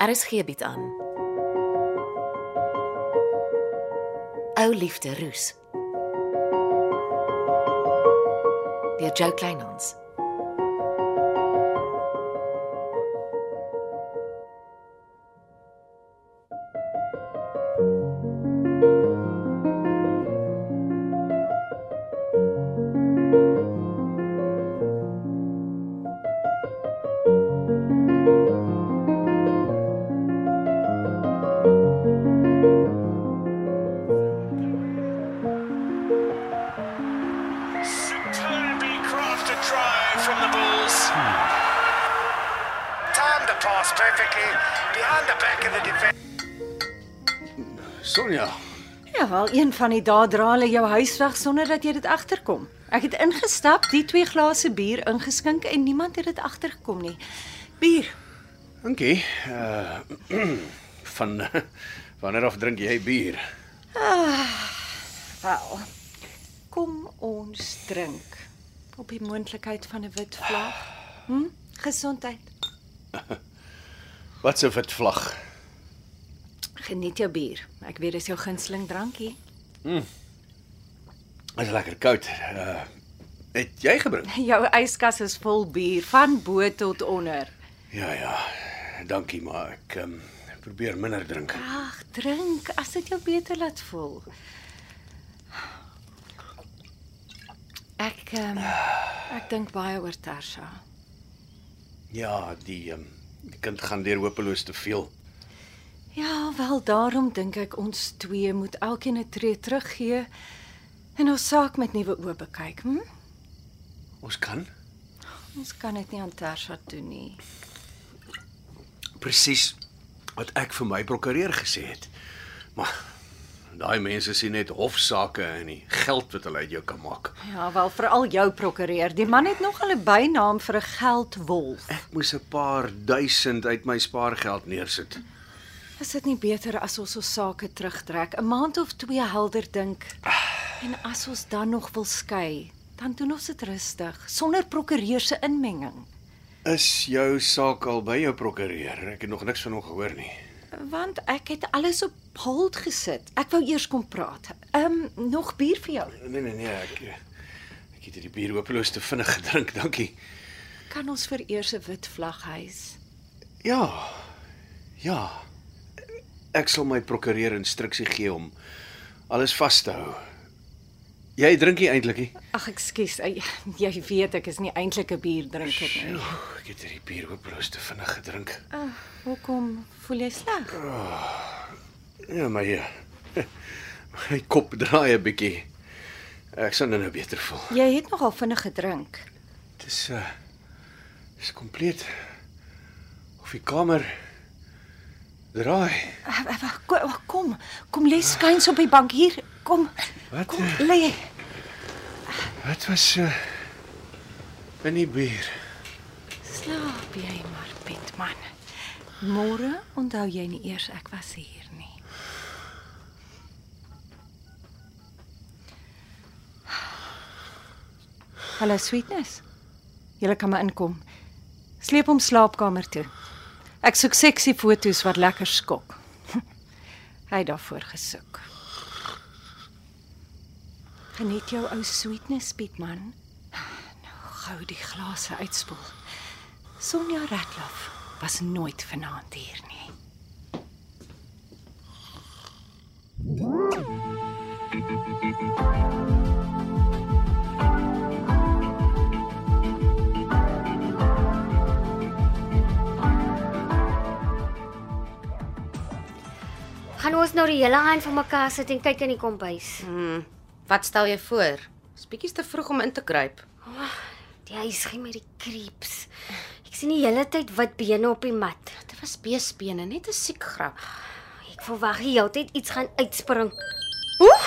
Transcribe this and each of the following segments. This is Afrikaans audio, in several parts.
RSG bied aan. Ou liefde roes. Deur Jo Kleinhans. The back of the defense. Sonja, Ja, wel een van die dae dra hulle jou huis weg sonder dat jy dit agterkom. Ek het ingestap, die twee glase bier ingeskink en niemand het dit agtergekom nie. Bier. dankie. Uh van wanneer af drink jy bier? Wel. Kom ons drink op die moontlikheid van 'n wit vlag. Hm? Gesondheid. Wat 'n wit vlag. Geniet jou bier. Ek weet dis jou gunsteling drankie. Dit is lekker koud. Uh het jy gebring? Jou yskas is vol bier van bo tot onder. Ja ja. Dankie, maar ek um, probeer minder drink. Ag, drink as dit jou beter laat voel. Ek um, ek dink baie oor Tarsha. Ja, die um, die kind gaan deur hopeloos te veel. Ja, wel daarom dink ek ons twee moet elkeen 'n tree teruggee en ons saak met nuwe oë bekyk. Hm? Ons kan Ons kan dit nie aan Tarsha doen nie. presies wat ek vir my prokureur gesê het. Maar daai mense sien net hofsaake en die geld wat hulle uit jou kan maak. Ja, wel veral jou prokureur. Die man het nog 'n bynaam vir 'n geldwolf. Ek moes 'n paar duisend uit my spaargeld neersit. Is dit nie beter as ons ons sake terugtrek, 'n maand of twee helder dink? En as ons dan nog wil skei, dan doen ons dit rustig, sonder prokureur se inmenging. Is jou saak al by jou prokureur? Ek het nog niks van hom gehoor nie. Want ek het alles op hold gesit. Ek wou eers kom praat. Ehm um, nog bier vir jou. Nee nee nee, ek ek het hierdie bier hopeloos te vinnig gedrink. Dankie. Kan ons vir eers 'n wit vlag huis? Ja. Ja. Ek sal my prokureur instruksie gee om alles vas te hou. Jy drink nie eintlik nie. Ag, ekskuus. Jy, jy weet ek is nie eintlik 'n bierdrinker nie. Oeh, Ek het hierdie bier hopeloos te vinnig gedrink. Uh, hoekom voel jy sleg? Ja, maar ja. My kop draai 'n bietjie. Ek sal nou beter voel. Jy het nogal vinnig gedrink. Dit is uh is kompleet. Of die kamer draai. Uh, uh, Kom, kom, kom lê skuins op die bank hier. Kom. Wat, Kom, eh? lê. Wat was uh in die bier? Slaap jy maar, Pietman. Môre onthou jy nie eers ek was hier nie. Hallo sweetness. Julle kan maar inkom. Sleep hom slaapkamer toe. Ek soek seksie foto's wat lekker skok. Hy het daarvoor gesoek. Geniet jou ou sweetness, Pietman. Nou gou die glase uitspoel. Sonja Ratloff was nooit vanaand hier nie. Gaan ons nou die hele aand vir mekaar sit en kyk in die kombuis. Wat stel jy voor? Dis bietjie te vroeg om in te kruip. Die huis gee my die creeps. Ek sien die hele tyd wit bene op die mat. Dit was beespene, net 'n siek grap. Ek verwag die hele tyd iets gaan uitspring. Oeh!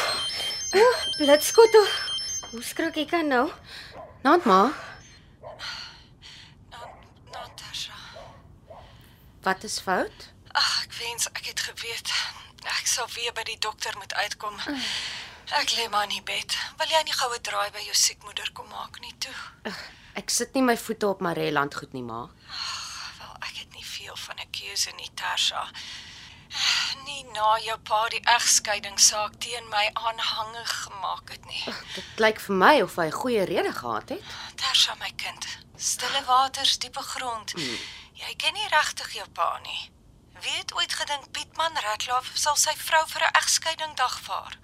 Oeh, blitskot. Hoe skrik ek aan nou? Naand ma, Natasha. wat is fout? Ag, ek wens ek het geweet. Ek sou weer by die dokter moet uitkom. Ek lê maar in die bed. Wil jy nie goue draai by jou siekmoeder kom maak nie toe? Ek sit nie my voete op Mareland goed nie, ma. Wel, ek het nie veel van 'n keuse nie, Tersha. Nie na jou pa die egskeidingssaak teen my aanhangig gemaak het nie. Dit lyk vir my of hy 'n goeie rede gehad het. Tersha my kind, stille waters, diepe grond. Jy ken nie regtig jou pa nie. Wie het ooit gedink Pietman Ratloff sal sy vrou vir 'n egskeiding dagvaar?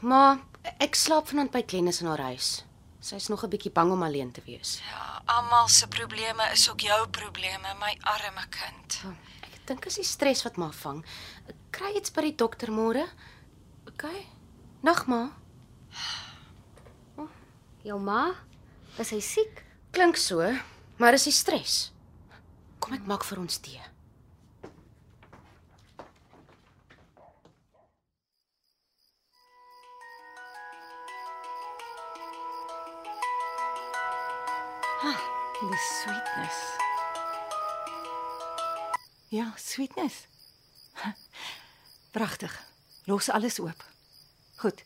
Maar ek slaap vanaand by Glennis in haar huis. Sy's nog 'n bietjie bang om alleen te wees. Ja, almal se probleme is ook jou probleme, my arme kind. Ek dink is die stres wat maar vang. Ek kry iets by die dokter môre. OK. Nag ma. Jou ma? Is hy siek? Klink so, maar is die stres. Kom ek maak vir ons tee. The sweetness. Ja, sweetness. Pragtig. Los alles oop. Goed.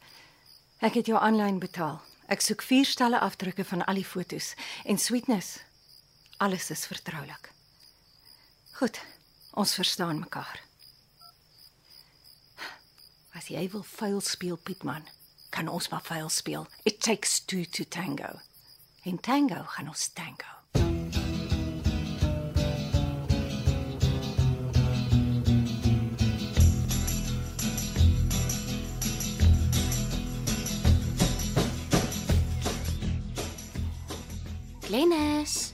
Ek het jou aanlyn betaal. Ek soek vier stelle afdrukke van al die fotos en sweetness. Alles is vertroulik. Goed. Ons verstaan mekaar. As jy wil vuil speel, Pietman, kan ons maar vuil speel. It takes two to tango. En tango gaan ons tango. Glennis.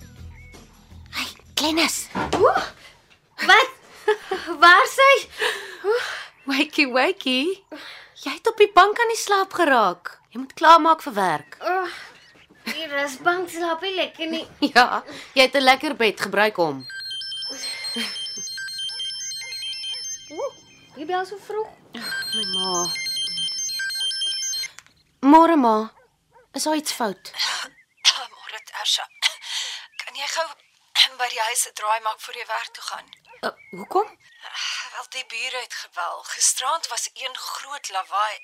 Hey, Glennis. Wat? Waar sy? Wakey, wakey. Jy het op die bank aan die slaap geraak. Jy moet klaarmaak vir werk. Oh, die rusbank slaap nie lekker nie. Ja, jy het 'n lekker bed, gebruik hom. Jy bel so vroeg. My ma. Môre ma. Is daar iets fout? Môre Tersha. Kan jy gou by die huis 'n draai maak voor jy werk toe gaan? Uh, hoekom? Wel die bure het gebel. Gisterand was een groot lawaai.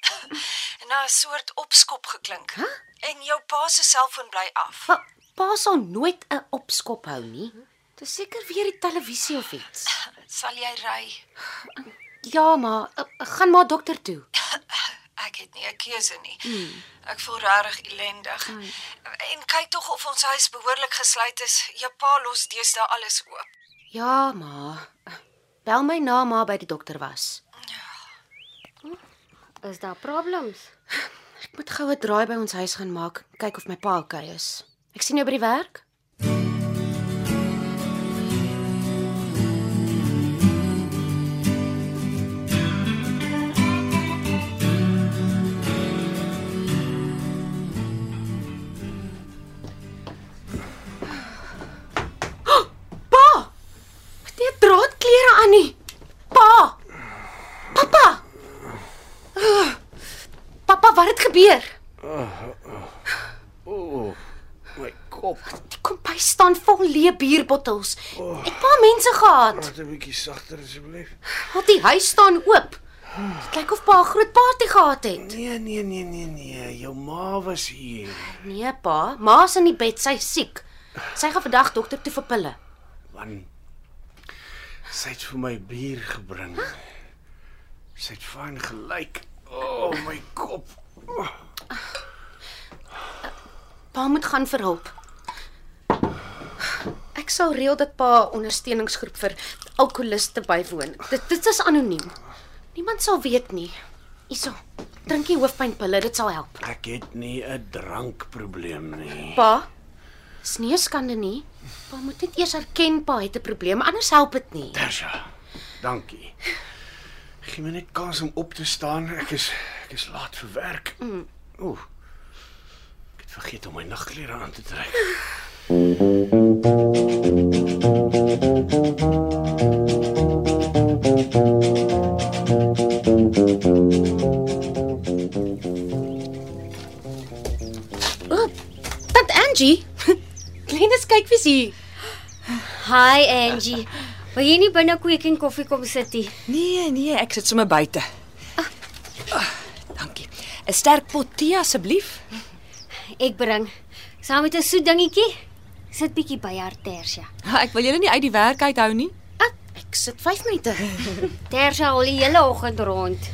en na 'n soort opskop geklink. Huh? En jou pa se selfoon bly af. Pa, pa sal nooit 'n opskop hou nie. Dis seker weer die televisie of iets. Sal jy ry? Ja, maar uh, gaan maar dokter toe. Ek het nie 'n keuse nie. Hmm. Ek voel regtig ellendig. Hmm. En kyk tog of ons huis behoorlik gesluit is. Jou pa los deesdae alles oop. Ja, ma. Bel my na ma by die dokter was. Is daar problems? Ek moet gou 'n draai by ons huis gaan maak, kyk of my pa oukei okay is. Ek sien jou by die werk. Leë bierbottels. Ek het paar mense gehad. Praat 'n bietjie sagter asseblief. Want die huis staan oop. Dit lyk of pa 'n groot party gehad het. Nee, nee, nee, nee, nee. Jou ma was hier. Nee, pa, ma's in die bed, sy's siek. Sy gaan vandag dokter toe vir pille. Man. Sy het vir my bier gebring. Sy het fyn gelyk. O, oh, my kop. Oh. Pa moet gaan vir hulp. Ek sal reël dat pa ondersteuningsgroep vir alkoholiste bywoon. Dit dit is anoniem. Niemand sal weet nie. Hierso. Drink die hoofpynpille, dit sal help. Ek het nie 'n drankprobleem nie. Pa, is nie 'n skande nie. Pa moet net eers erken pa het 'n probleem, anders help dit nie. Tersha. Dankie. Gee my net kans om op te staan. Ek is ek is laat vir werk. Mm. Ooh. Ek het vergeet om my nagklere aan te trek. O, tant Angie. Glennis kyk wie's hier. Hi Angie. Wil jy nie binne kweek en koffie kom sit nie? Nee, nee, ek sit sommer buite. Ah, dankie. 'n Sterk pot tee asseblief. Ek bring saam met 'n soet dingetjie. Sit bietjie by haar Tersia. Ek wil julle nie uit die werk uithou nie. Ek Ek sit 5 minute. Tersha al die hele oggend rond.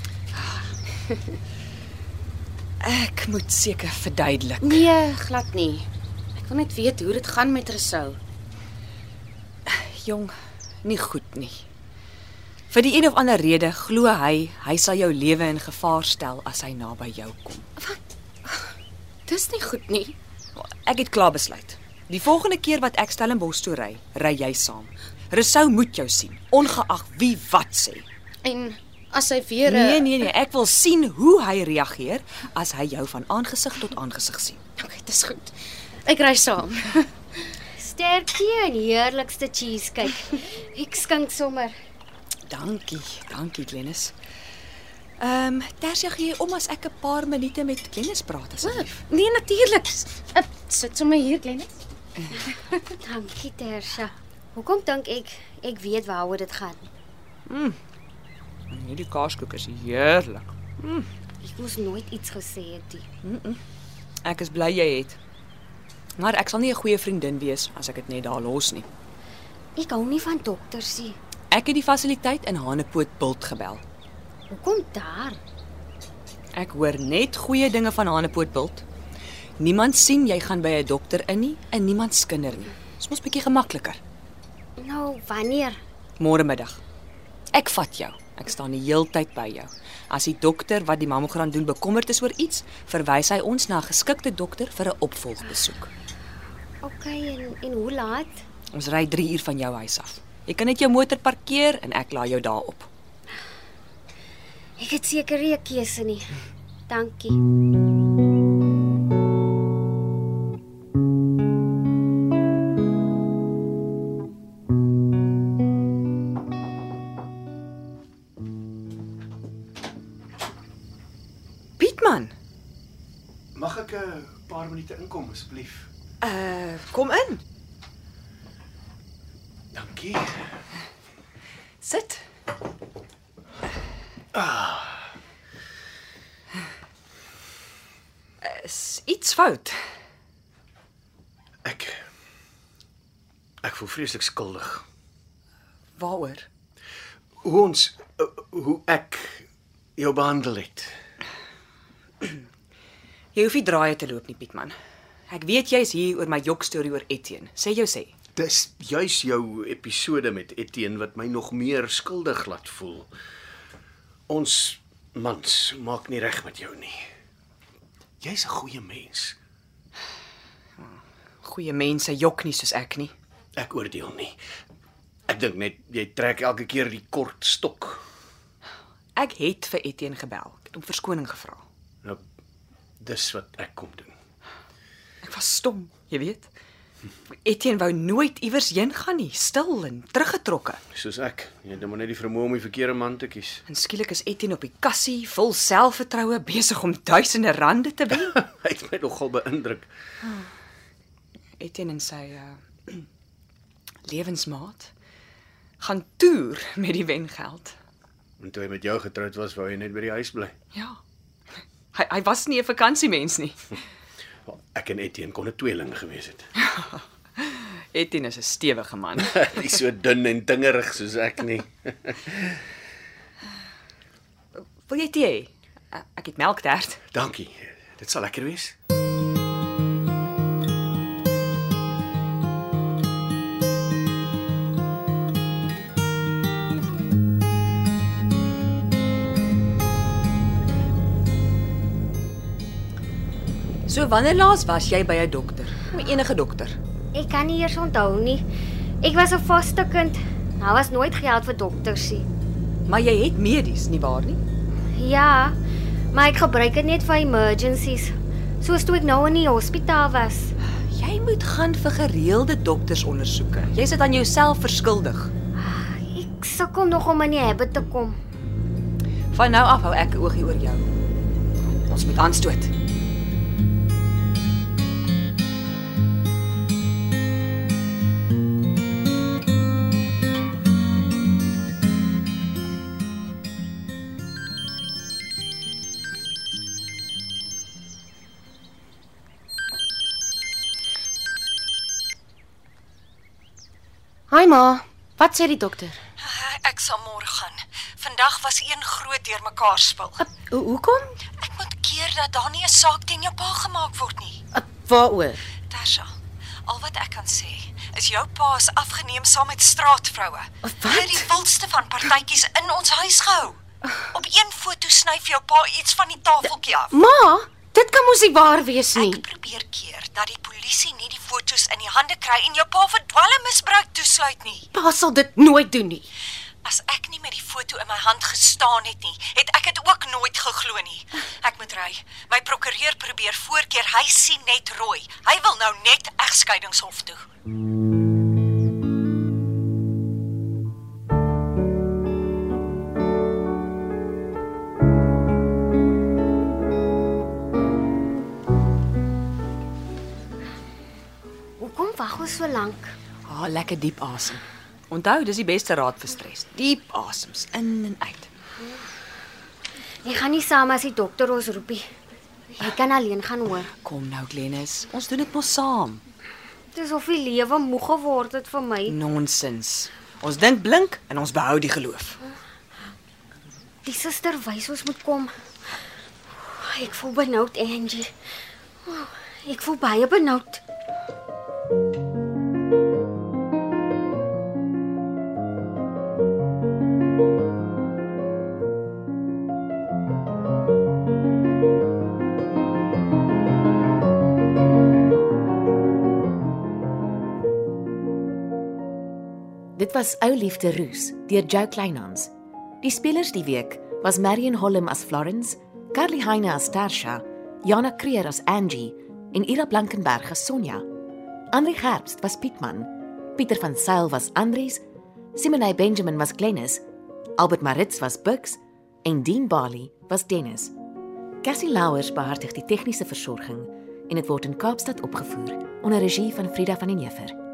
Ek moet seker verduidelik. Nee, glad nie. Ek wil net weet hoe dit gaan met Rousseau. Jong, nie goed nie. Vir die een of ander rede glo hy hy sal jou lewe in gevaar stel as hy naby jou kom. Dis nie goed nie. Ek het klaar besluit. Die volgende keer wat ek Stellenbosch toe ry, ry jy saam. Rousseau moet jou sien, ongeag wie wat sê. En as hy weer 'n Nee nee nee, ek wil sien hoe hy reageer as hy jou van aangesig tot aangesig sien. Okay, dis goed. Ek ry saam. Sterkie en heerlikste cheesecake. Ek skink sommer. Dankie, dankie Glennis. Ehm, um, Tersia gee om as ek 'n paar minute met Glennis praat asseblief. Nee, natuurlik. Sit sommer hier, Glennis. Dankie Tersha. Hoekom dink ek ek weet waaroor dit gaan? Hierdie kaaskoek is heerlik. Ek moes nooit iets gesê het nie. Ek is bly jy het. Maar ek sal nie 'n goeie vriendin wees as ek dit net daar los nie. Ek hou nie van dokters nie. Ek het die fasiliteit in Hanepoort Bult gebel. Hoekom daar? Ek hoor net goeie dinge van Hanepoort Bult. Niemand sien jy gaan by 'n dokter in nie en niemand skinder nie. Dis mos bietjie gemakliker. Nou, wanneer? Môre middag. Ek vat jou. Ek staan die heeltyd by jou. As die dokter wat die mammogram doen bekommerd is oor iets, verwys hy ons na 'n geskikte dokter vir 'n opvolgbesoek. OK, en en hoe laat? Ons ry 3 uur van jou huis af. Jy kan net jou motor parkeer en ek laai jou daar op. Ek het seker nie 'n keuse nie. Dankie. Inkom asseblief? uh kom in. Dankie. Sit. Ah. Is iets fout? Ek ek voel vreeslik skuldig. Waaroor? Hoe ons uh, hoe ek jou behandel het. Jy hoef nie draaie te loop nie, Pietman. Ek weet jy's hier oor my jok storie oor Etienne. Sê jou sê. Dis juis jou episode met Etienne wat my nog meer skuldig laat voel. Ons mans maak nie reg met jou nie. Jy's 'n goeie mens. Goeie mense jok nie soos ek nie. Ek oordeel nie. Ek dink net jy trek elke keer die kort stok. Ek het vir Etienne gebel. Ek het hom verskoning gevra. Nou dis wat ek kom doen. Was stom, jy weet. Etienne wou nooit iewers heen gaan nie, stil en teruggetrokke. Soos ek. Jy het maar net die vermoë om die verkeerde man te kies. En skielik is Etienne op die kassie, vol selfvertroue, besig om duisende rande te wen. Hy het my nogal beïndruk. Etienne en sy uh lewensmaat gaan toer met die wengeld. En toe hy met jou getroud was, wou hy net by die huis bly. Ja. Hy hy was nie 'n vakansiemens nie. Ek en Etienne kon 'n tweeling gewees het. Etienne is 'n stewige man. nie so dun en dingerig soos ek nie. Wil jy tee? Ek het melktert. Dankie. Dit sal lekker wees. So wanneer laas was jy by 'n dokter? By enige dokter? Ek kan nie eers onthou nie. Ek was 'n vaste kind. Daar was nooit geld vir dokters nie. Maar jy het medies, nie waar nie? Ja, maar ek gebruik dit net vir emergencies. Soos toe ek nou in die hospitaal was. Jy moet gaan vir gereelde doktersondersoeke. Jy sit aan jouself verskuldig. Ek sukkel nog om in die habit te kom. Van nou af hou ek 'n oogie oor jou. Ons moet aanstoot. Hi ma, wat sê die dokter? ek sal môre gaan. Vandag was een groot deurmekaar spil. Uh, ho- hoekom? Ek moet keer dat daar nie 'n saak teen jou pa gemaak word nie. Uh, waaroor? Tasha, al wat ek kan sê is jou pa is afgeneem saam met straatvroue. Wat? Hy het die wildste van partytjies in ons huis gehou. Op een foto snyf jou pa iets van die tafeltjie af. Ma, dit kan mos nie waar wees nie. Ek probeer keer dat die polisie nie die fotos in die hande kry en jou pa vir dwelmmisbruik toesluit nie. Pa sal dit nooit doen nie. As ek nie met die foto in my hand gestaan het nie, het ek dit ook nooit geglo nie. Ek moet ry. My prokureur probeer voorkeer, hy sien net rooi. Hy wil nou net egskeidingshof toe. Hoekom so lank? Ah, lekker diep asem. Onthou, dis die beste raad vir stres. Diep asems in en uit. Ek gaan nie saam as die dokter ons roepie. Jy kan alleen gaan hoor. Kom nou, Glennis. Ons doen dit mos saam. Dis of die lewe moeg geword het vir my. Nonsens. Ons dink blink en ons behou die geloof. Die suster wys ons moet kom. Ek voel benoud, Angie. Ek voel baie benoud. Was Ou Liefde Roos deur Jo Kleinhans. Die spelers die week was Marion Holm as Florence, Carly Heine as Tarsha, Jana Creer as Angie en Ira Blankenberg as Sonja. Andri Gerbst was Pietman, Pieter van Sail was Andries, Simone Benjamin was Glennis, Albert Maritz was Bux en Dean Bali was Dennis. Cassie Louwers beheer die tegniese versorging en dit word in Kaapstad opgevoer onder regie van Frida van den Heever.